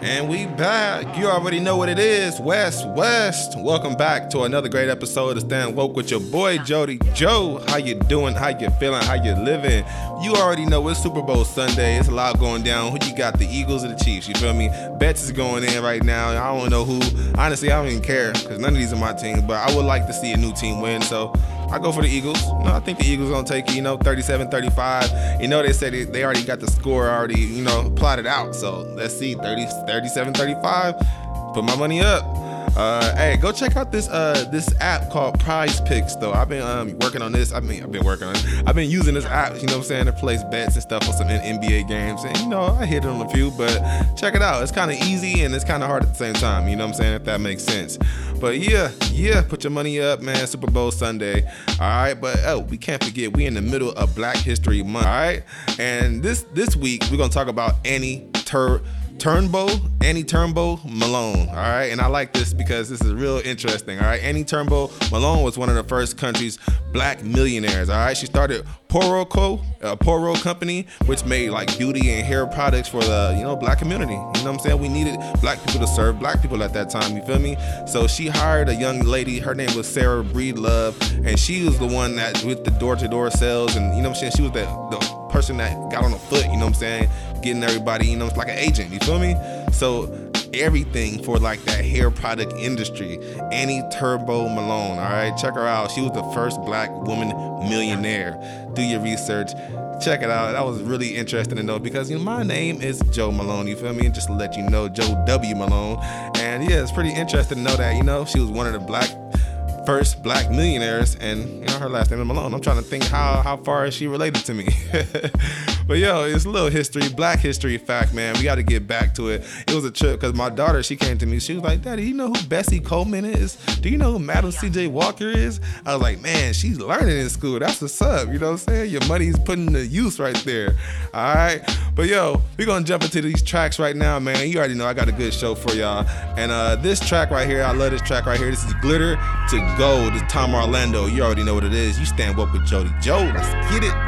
And we back. You already know what it is. West West. Welcome back to another great episode of Stand Woke with your boy Jody Joe. How you doing? How you feeling? How you living? You already know it's Super Bowl Sunday. It's a lot going down. Who you got? The Eagles or the Chiefs? You feel me? Bets is going in right now. I don't know who. Honestly, I don't even care because none of these are my teams. But I would like to see a new team win. So I go for the Eagles. No, I think the Eagles gonna take it, you know, 37-35. You know, they said they already got the score already, you know, plotted out. So let's see, 30, 37-35. Put my money up. Uh, hey, go check out this uh this app called Prize Picks though. I've been um working on this. I mean, I've been working on. It. I've been using this app. You know what I'm saying to place bets and stuff on some NBA games. And you know, I hit it on a few, but check it out. It's kind of easy and it's kind of hard at the same time. You know what I'm saying? If that makes sense. But yeah, yeah, put your money up, man. Super Bowl Sunday. All right, but oh, we can't forget we in the middle of Black History Month. All right, and this this week we're gonna talk about Annie Tur. Turnbo, Annie Turnbo Malone. All right, and I like this because this is real interesting. All right, Annie Turnbull Malone was one of the first country's black millionaires. All right, she started Poro Co, a Poro company, which made like beauty and hair products for the you know black community. You know what I'm saying? We needed black people to serve black people at that time. You feel me? So she hired a young lady. Her name was Sarah Breedlove, and she was the one that with the door-to-door sales, and you know what I'm saying? She was the, the person that got on the foot, you know what I'm saying? Getting everybody, you know, it's like an agent, you feel me? So everything for like that hair product industry. Annie Turnbo Malone, all right? Check her out. She was the first black woman millionaire. Do your research. Check it out. That was really interesting to know because you know my name is Joe Malone. You feel me? Just to let you know, Joe W Malone. And yeah, it's pretty interesting to know that you know she was one of the black first black millionaires, and you know her last name is Malone. I'm trying to think how how far is she related to me. but yo, it's a little history, black history fact, man. We got to get back to it. It was a trip because my daughter she came to me. She was like, "Daddy, you know who Bessie Coleman is? Do you know who Madam C.J. Walker is?" I was like, "Man, she's learning in school. That's what's up. You know what I'm saying? Your money's putting to use right there. All right." But yo, we gonna jump into these tracks right now, man. You already know I got a good show for y'all. And uh, this track right here, I love this track right here. This is Glitter to Gold. It's Tom Orlando. You already know what it is. You stand up with Jody Joe. Let's get it.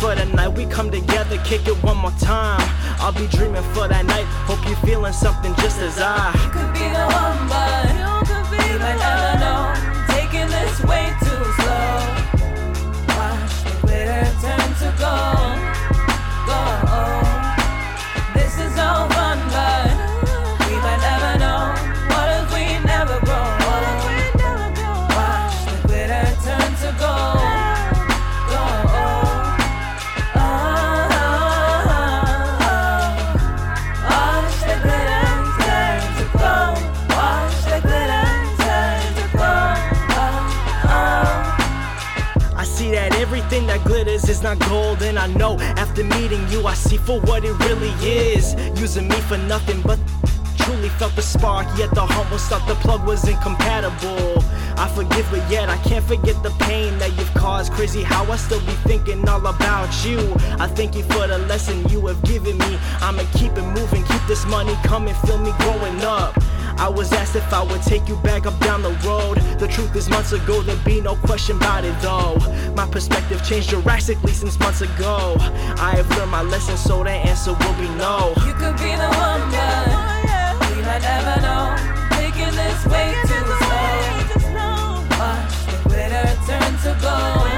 For the night we come together, kick it one more time. I'll be dreaming for that night. Hope you're feeling something just as I. You could be the one, but you could be you might never know. Taking this way too slow. Watch the glitter turn to gold. Is not gold, and I know after meeting you, I see for what it really is. Using me for nothing but truly felt the spark, yet the heart was stuck, the plug was incompatible. I forgive, but yet I can't forget the pain that you've caused. Crazy how I still be thinking all about you. I thank you for the lesson you have given me. I'ma keep it moving, keep this money coming, feel me growing up. I was asked if I would take you back up down the road. The truth is, months ago, there'd be no question about it though. My perspective changed drastically since months ago. I have learned my lesson, so the answer will be no. You could be the one, but we might never know. Taking this way too slow. Watch the glitter turn to gold.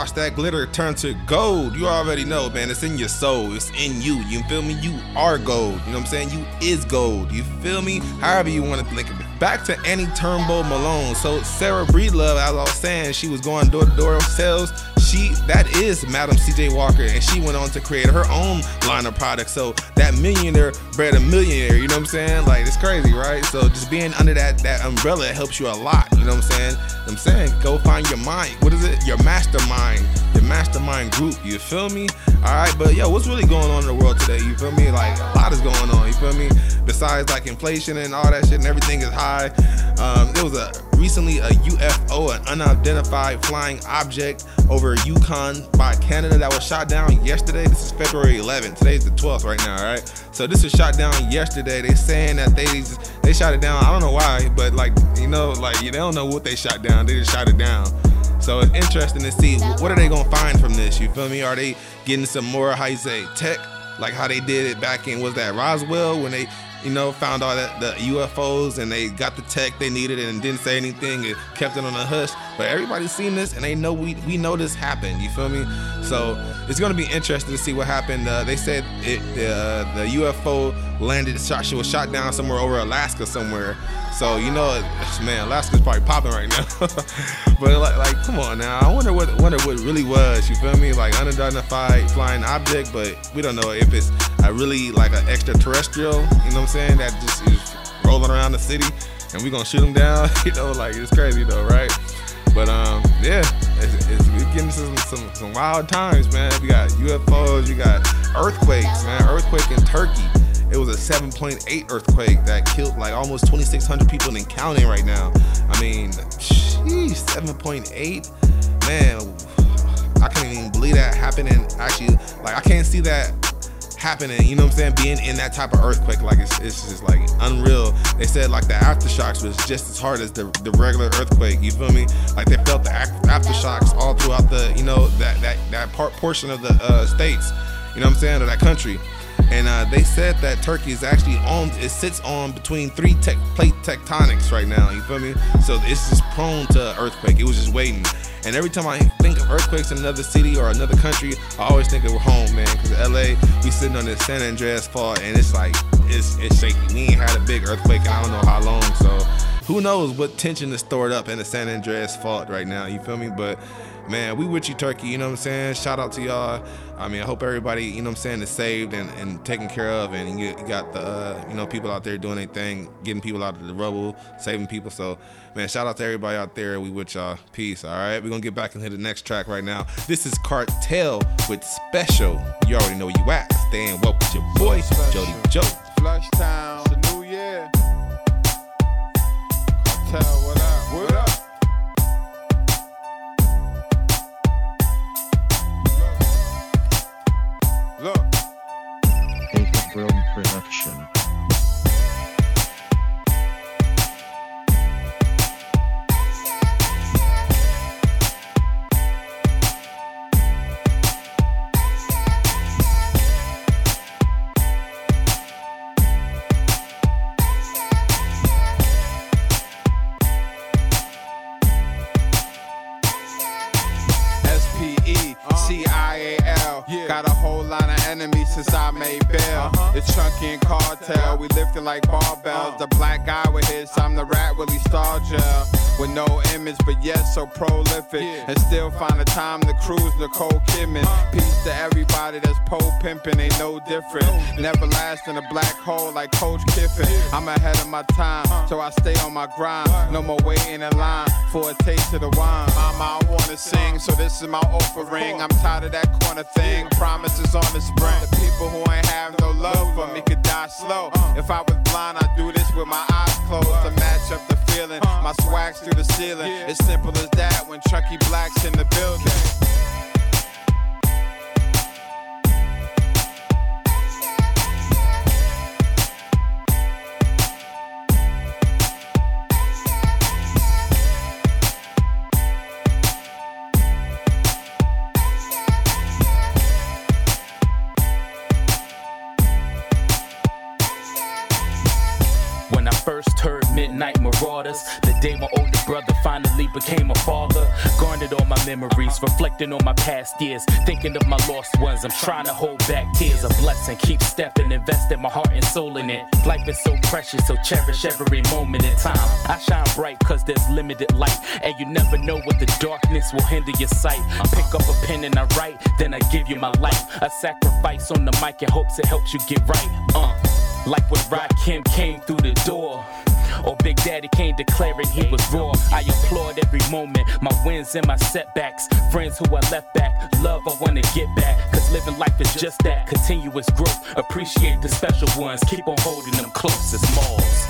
Watch that glitter turn to gold. You already know, man. It's in your soul. It's in you. You feel me? You are gold. You know what I'm saying? You is gold. You feel me? However you want to think of it. Back to Annie Turnbo Malone. So Sarah Breedlove, as I was saying, she was going door to door sales. She that is Madam CJ Walker, and she went on to create her own line of products. So that millionaire bred a millionaire. You know what I'm saying? Like it's crazy, right? So just being under that that umbrella helps you a lot. Know what I'm saying? I'm saying go find your mind. What is it? Your mastermind. Mastermind group. You feel me? All right, but yo, what's really going on in the world today? You feel me? Like a lot is going on. You feel me? Besides like inflation and all that shit, and everything is high. Um, there was a recently a UFO, an unidentified flying object over Yukon by Canada that was shot down yesterday. This is February 11th. Today's the 12th right now, all right? So this was shot down yesterday. They saying that they they shot it down. I don't know why, but like you know, like they don't know what they shot down. They just shot it down. So it's interesting to see what are they gonna find from this. You feel me? Are they getting some more how you say tech, like how they did it back in was that Roswell when they you know, found all that the UFOs and they got the tech they needed and didn't say anything and kept it on the hush. But everybody's seen this and they know we we know this happened. You feel me? So it's gonna be interesting to see what happened. Uh, they said it uh, the UFO landed shot she was shot down somewhere over Alaska somewhere. So you know, man, Alaska's probably popping right now. but like, like, come on now. I wonder what wonder what really was. You feel me? Like unidentified flying object, but we don't know if it's a really like an extraterrestrial. You know what I'm saying? That just is rolling around the city, and we're gonna shoot them down. you know, like it's crazy though, right? But um, yeah, it's, it's we getting some, some some wild times, man. We got UFOs, you got earthquakes, man. Earthquake in Turkey. It was a 7.8 earthquake that killed like almost 2,600 people and counting right now. I mean, sheesh, 7.8, man. I can't even believe that happening. Actually, like I can't see that happening, you know what I'm saying? Being in that type of earthquake, like it's, it's just like unreal. They said like the aftershocks was just as hard as the, the regular earthquake, you feel me? Like they felt the aftershocks all throughout the, you know, that that, that part portion of the uh, states, you know what I'm saying, of that country and uh, they said that Turkey is actually on it sits on between three tech plate tectonics right now. You feel me? So it's just prone to earthquake. It was just waiting. And every time I think of earthquakes in another city or another country, I always think of home, man. Because LA, we sitting on this San Andreas fault, and it's like it's it's shaky. We ain't had a big earthquake I don't know how long. So who knows what tension is stored up in the San Andreas fault right now? You feel me? But man, we with you, Turkey. You know what I'm saying? Shout out to y'all. I mean, I hope everybody, you know what I'm saying, is saved and, and taken care of. And you, got the, uh, you know, people out there doing their thing, getting people out of the rubble, saving people. So, man, shout out to everybody out there. We with y'all. Peace. All right. We're going to get back into the next track right now. This is Cartel with Special. You already know where you at. Staying woke with your boy, Jody Joe. Flush Town. It's a new year. Up? What The black guy with his, I'm the rat Willie Star Gel. With no image, but yet so prolific. And still find the time to cruise Nicole Kidman. Peace to everybody that's pole pimping, ain't no different. Never last in a black hole like Coach Kiffin. I'm ahead of my time, uh. so I stay on my grind. No more waiting in line for a taste of the wine. Mama, I wanna sing, so this is my offering. I'm tired of that corner thing. Promises on the sprint. The people who ain't have no love for me could die slow. Uh. If I was blind, I'd do this with my eyes closed to match up the feeling. My swag's through the ceiling. It's simple as that when Chucky Black's in the building. Reflecting on my past years. Thinking of my lost ones, I'm trying to hold back tears. A blessing, keep stepping, investing my heart and soul in it. Life is so precious, so cherish every moment in time. I shine bright cause there's limited light. And you never know what the darkness will hinder your sight. I pick up a pen and I write, then I give you my life. A sacrifice on the mic in hopes it helps you get right. Uh, like when Rakim came through the door. Or Big Daddy came declaring he was raw. I applaud every moment, my wins and my setbacks. Friends who I left back, love I wanna get back. Cause living life is just that continuous growth. Appreciate the special ones, keep on holding them close as malls.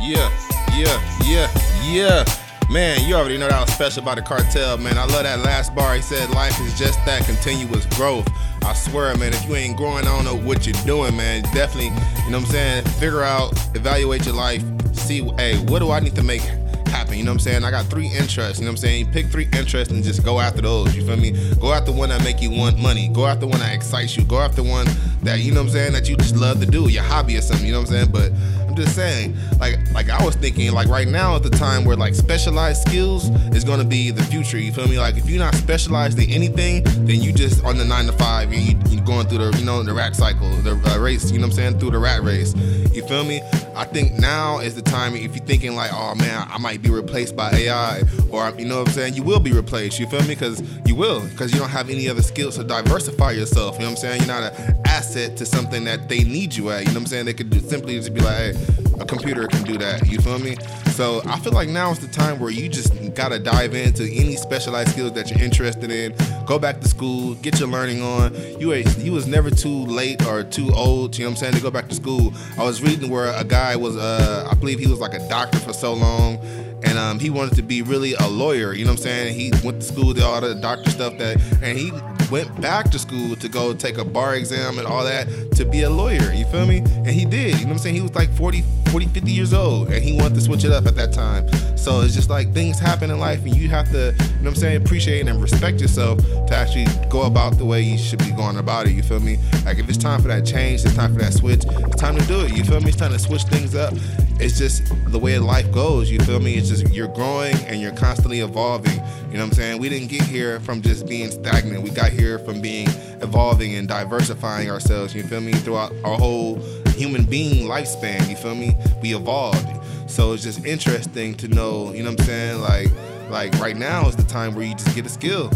Yeah, yeah, yeah, yeah. Man, you already know that was special about the cartel, man. I love that last bar. He said life is just that continuous growth. I swear, man, if you ain't growing, I don't know what you're doing, man. Definitely, you know what I'm saying? Figure out, evaluate your life, see, hey, what do I need to make happen? You know what I'm saying? I got three interests, you know what I'm saying? Pick three interests and just go after those, you feel me? Go after one that make you want money. Go after one that excites you. Go after one that, you know what I'm saying, that you just love to do, your hobby or something, you know what I'm saying? But just saying, like, like I was thinking, like right now at the time where like specialized skills is gonna be the future. You feel me? Like if you're not specialized in anything, then you just on the nine to five and you, you going through the you know the rat cycle, the uh, race. You know what I'm saying? Through the rat race. You feel me? I think now is the time if you're thinking like, oh man, I might be replaced by AI, or you know what I'm saying? You will be replaced. You feel me? Because you will, because you don't have any other skills to diversify yourself. You know what I'm saying? You're not an asset to something that they need you at. You know what I'm saying? They could simply just be like, hey, a computer can do that. You feel me? So I feel like now is the time where you just gotta dive into any specialized skills that you're interested in. Go back to school, get your learning on. You ain't- you was never too late or too old. You know what I'm saying? To go back to school. I was reading where a guy was, uh, I believe he was like a doctor for so long. And um, he wanted to be really a lawyer, you know what I'm saying? He went to school, did all the doctor stuff that, and he went back to school to go take a bar exam and all that to be a lawyer, you feel me? And he did, you know what I'm saying? He was like 40, 40, 50 years old and he wanted to switch it up at that time. So it's just like things happen in life and you have to, you know what I'm saying, appreciate and respect yourself to actually go about the way you should be going about it, you feel me? Like if it's time for that change, it's time for that switch, it's time to do it, you feel me? It's time to switch things up. It's just the way life goes, you feel me? It's just you're growing and you're constantly evolving. You know what I'm saying? We didn't get here from just being stagnant. We got here from being evolving and diversifying ourselves, you feel me? Throughout our whole human being lifespan, you feel me? We evolved. So it's just interesting to know, you know what I'm saying? Like like right now is the time where you just get a skill.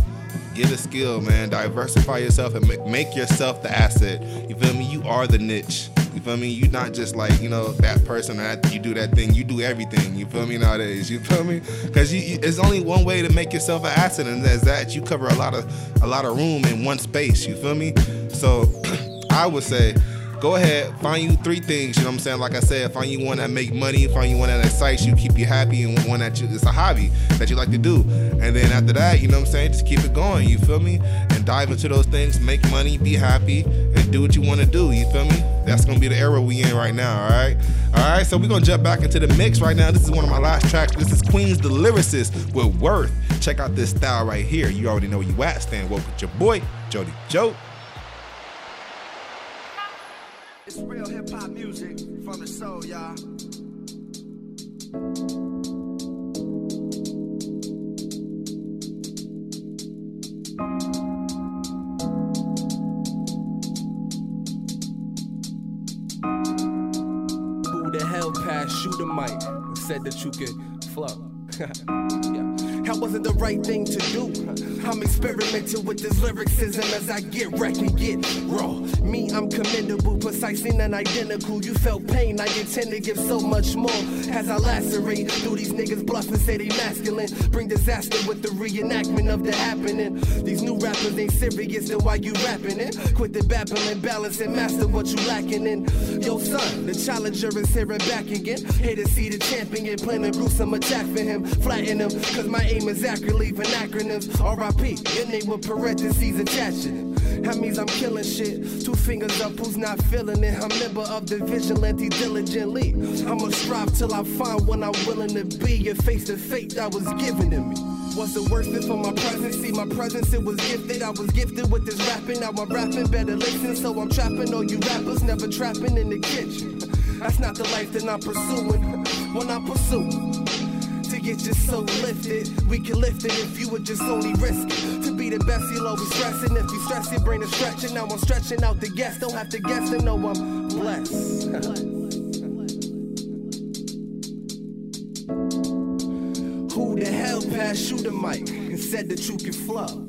Get a skill, man. Diversify yourself and ma- make yourself the asset. You feel me? You are the niche. You feel me? You're not just like, you know, that person that you do that thing. You do everything. You feel me nowadays? You feel me? Because it's only one way to make yourself an asset, and that's that you cover a lot of a lot of room in one space. You feel me? So I would say go ahead, find you three things, you know what I'm saying? Like I said, find you one that make money, find you one that excites you, keep you happy, and one that you, it's a hobby that you like to do. And then after that, you know what I'm saying? Just keep it going, you feel me? And dive into those things, make money, be happy, and do what you want to do, you feel me? That's gonna be the era we in right now, all right? All right, so we're gonna jump back into the mix right now. This is one of my last tracks. This is Queens the Lyricist with Worth. Check out this style right here. You already know where you at. Stand woke with your boy, Jody Joe. It's real hip hop music from the soul, y'all. Who the hell passed shoot the mic and said that you could flow? yeah. That wasn't the right thing to do. I'm experimenting with this lyricism as I get wrecked and get raw. Me, I'm commendable, precise and identical. You felt pain, I intend to give so much more. As I lacerate through these niggas bluff and say they masculine. Bring disaster with the reenactment of the happening. These new rappers ain't serious, then why you rapping it? Quit the babbling, balance and master what you lacking in. Yo, son, the challenger is here and back again. Here to see the champion, plan a gruesome attack for him. Flatten him, cause my aim is accurately, acronyms. RIP, your name with parentheses attached. That means I'm killing shit. Two fingers up, who's not feeling it? I'm member of the vigilante diligently. I'ma strive till I find what I'm willing to be. And face the fate that was given to me. What's the worst thing for my presence? See, my presence, it was gifted. I was gifted with this rapping. Now I'm rapping, better listen. So I'm trapping all you rappers, never trapping in the kitchen. That's not the life that I'm pursuing. When I pursue get your soul lifted. We can lift it if you would just only risk it. To be the best, you'll always stressing. If you stress, your brain is stretching. Now I'm stretching out the guess. Don't have to guess to know I'm blessed. Who the hell passed you the mic and said that you can flow?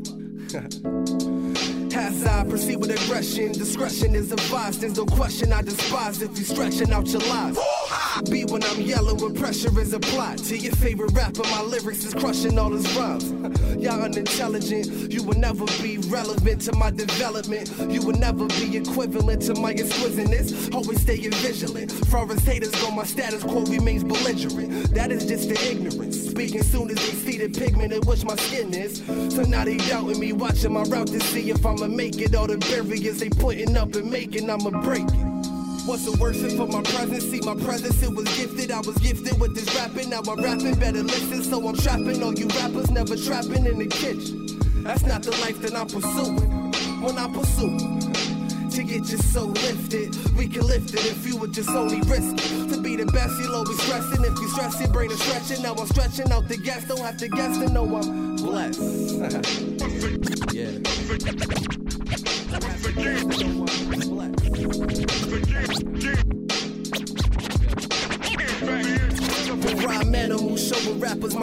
As I proceed with aggression, discretion is advised. There's no question I despise if you stretching out your lies. Be when I'm yelling when pressure is applied to your favorite rapper. My lyrics is crushing all his rhymes. Y'all unintelligent, you will never be relevant to my development. You will never be equivalent to my exquisiteness. Always staying vigilant. Far as haters go, my status quo remains belligerent. That is just the ignorance. Speaking soon as they see the pigment in which my skin is. So now they doubting me, watching my route to see if I'ma make it. All the barriers they putting up and making, I'ma break it. What's the worst thing for my presence? See, my presence, it was gifted. I was gifted with this rapping. Now I'm rapping, better listen. So I'm trapping all you rappers, never trapping in the kitchen. That's not the life that I'm pursuing. When I pursue to get your soul lifted, we can lift it if you would just only risk it. To be the best, you'll always stressing. If you stress, your brain is stretching. Now I'm stretching out the gas. Don't have to guess to know I'm blessed. yeah.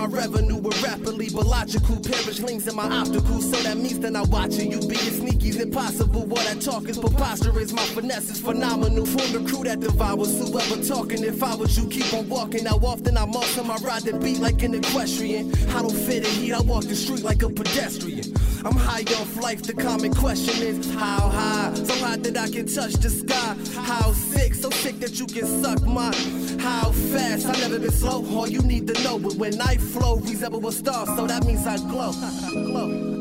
My revenue with rapidly but logical. Perish links in my optical. so that means that I watching you. Being sneaky's impossible. What I talk is preposterous. My finesse is phenomenal. Form the crew that devours whoever talking. If I was you, keep on walking. How often I'm off to my ride the beat like an equestrian. I don't fit in heat, I walk the street like a pedestrian. I'm high off life. The common question is how high? So high that I can touch the sky. How sick? So sick that you can suck my. How fast? I never been slow. All you need to know, but when I flow, resemble a star, so that means I glow. glow.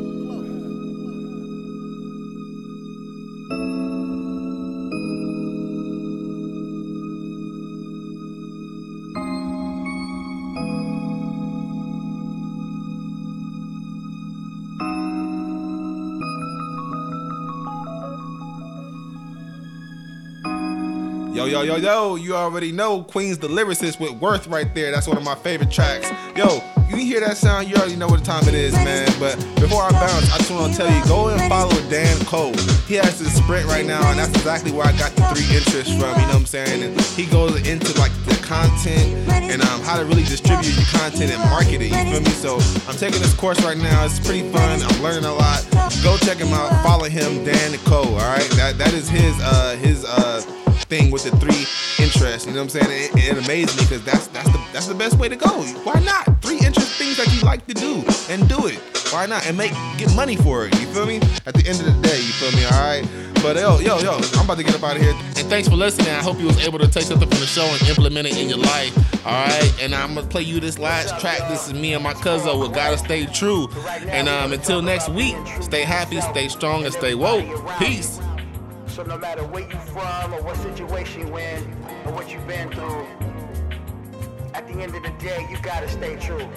Yo, yo, yo, yo, you already know Queen's the lyricist with Worth right there. That's one of my favorite tracks. Yo, you hear that sound, you already know what the time it is, man. But before I bounce, I just want to tell you, go and follow Dan Koe. He has this sprint right now, and that's exactly where I got the three interests from, you know what I'm saying? And he goes into like the content and um, how to really distribute your content and market it, you feel me? So I'm taking this course right now. It's pretty fun. I'm learning a lot. Go check him out. Follow him, Dan Koe, all right? That That is his, uh, his, uh, thing with the three interests. You know what I'm saying? It, it amazed me because that's that's the that's the best way to go. Why not? Three interest things that you like to do and do it. Why not? And make get money for it. You feel me? At the end of the day, you feel me? All right. But yo, yo, yo, I'm about to get up out of here. And thanks for listening. I hope you was able to take something from the show and implement it in your life. All right. And I'm gonna play you this last track. This is me and my cousin. We gotta stay true. And um, until next week, stay happy, stay strong, and stay woke. Peace. So no matter where you from or what situation you in or what you've been through, at the end of the day, you gotta stay true.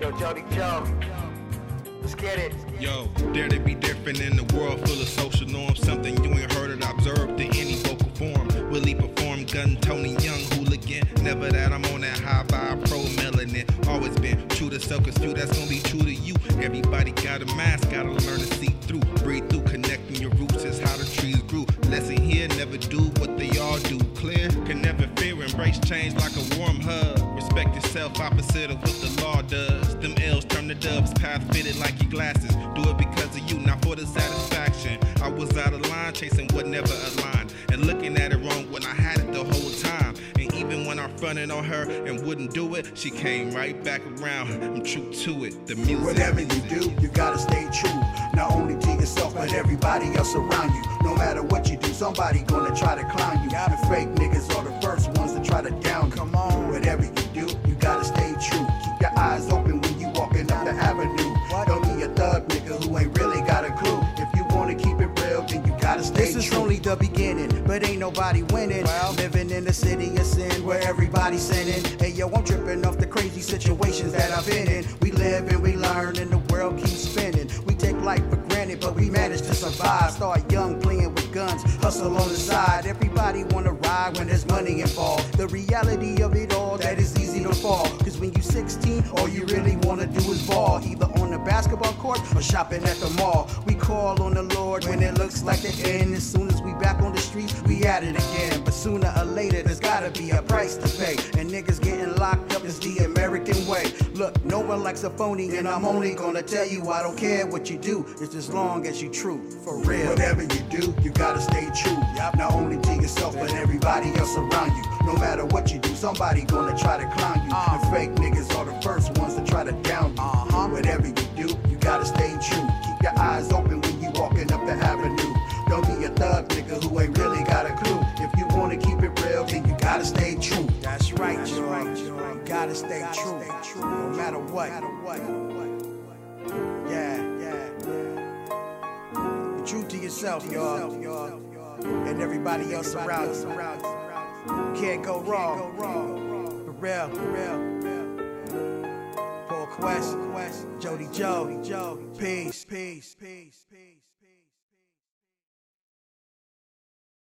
Yo, Jody Joe, let's get it. Yo, dare to be different in the world full of social norms. Something you ain't heard or observed in any vocal form. Willie perform gun Tony Young hooligan. Never that I'm on that high vibe pro melanin. Always been true to self, cause few that's gonna be true to you. Everybody got a mask, gotta learn to see through. Breathe through, connecting trees grew. Lesson here, never do what they all do. Clear, can never fear, embrace change like a warm hug. Respect yourself, opposite of what the law does. Them L's turn the dubs, path fitted like your glasses. Do it because of you, not for the satisfaction. I was out of line, chasing what never aligned. And looking at it even when I fronted on her and wouldn't do it, she came right back around. I'm true to it. The music. Whatever you do, you gotta stay true. Not only to yourself, but everybody else around you. No matter what you do, somebody gonna try to clown you. The fake niggas are the first ones to try to down you. Come on. Whatever you the beginning, but ain't nobody winning. Living in a city of sin where everybody's sinning. Hey yo, I'm tripping off the crazy situations that I've been in. We live and we learn, and the world keeps spinning. We take life for granted, but we manage to survive. Start young, playing with guns, hustle on the side. Everybody wanna ride when there's money involved. The reality of it all, that is easy to fall. Cause when you're 16, all you really wanna do is ball. Either on the basketball court or shopping at the mall. We call on the Lord when it looks like the end. As soon as we back on the street, we at it again. But sooner or later, there's gotta be a price to pay. And niggas getting locked up is the American way. Look, no one likes a phony, and I'm only gonna tell you I don't care what you do. It's as long as you true, for real. Whatever you do, you gotta stay true. Not only to yourself, but everybody else around you. No matter what you do, somebody gonna try to clown you. Uh. The fake niggas are the first ones to try to down you. Uh-huh. Whatever you do, you gotta stay true. Keep your eyes open when you walking up the avenue. Don't be a thug nigga who ain't really got a clue. If you wanna keep it real, then you gotta stay true. That's right, y'all. You gotta stay true. No matter what. no matter what. Yeah, yeah. Be true to yourself, y'all. And everybody else around you. Can't go wrong. For real, for real. Paul Quest, Jody Joe, peace, peace, peace, peace.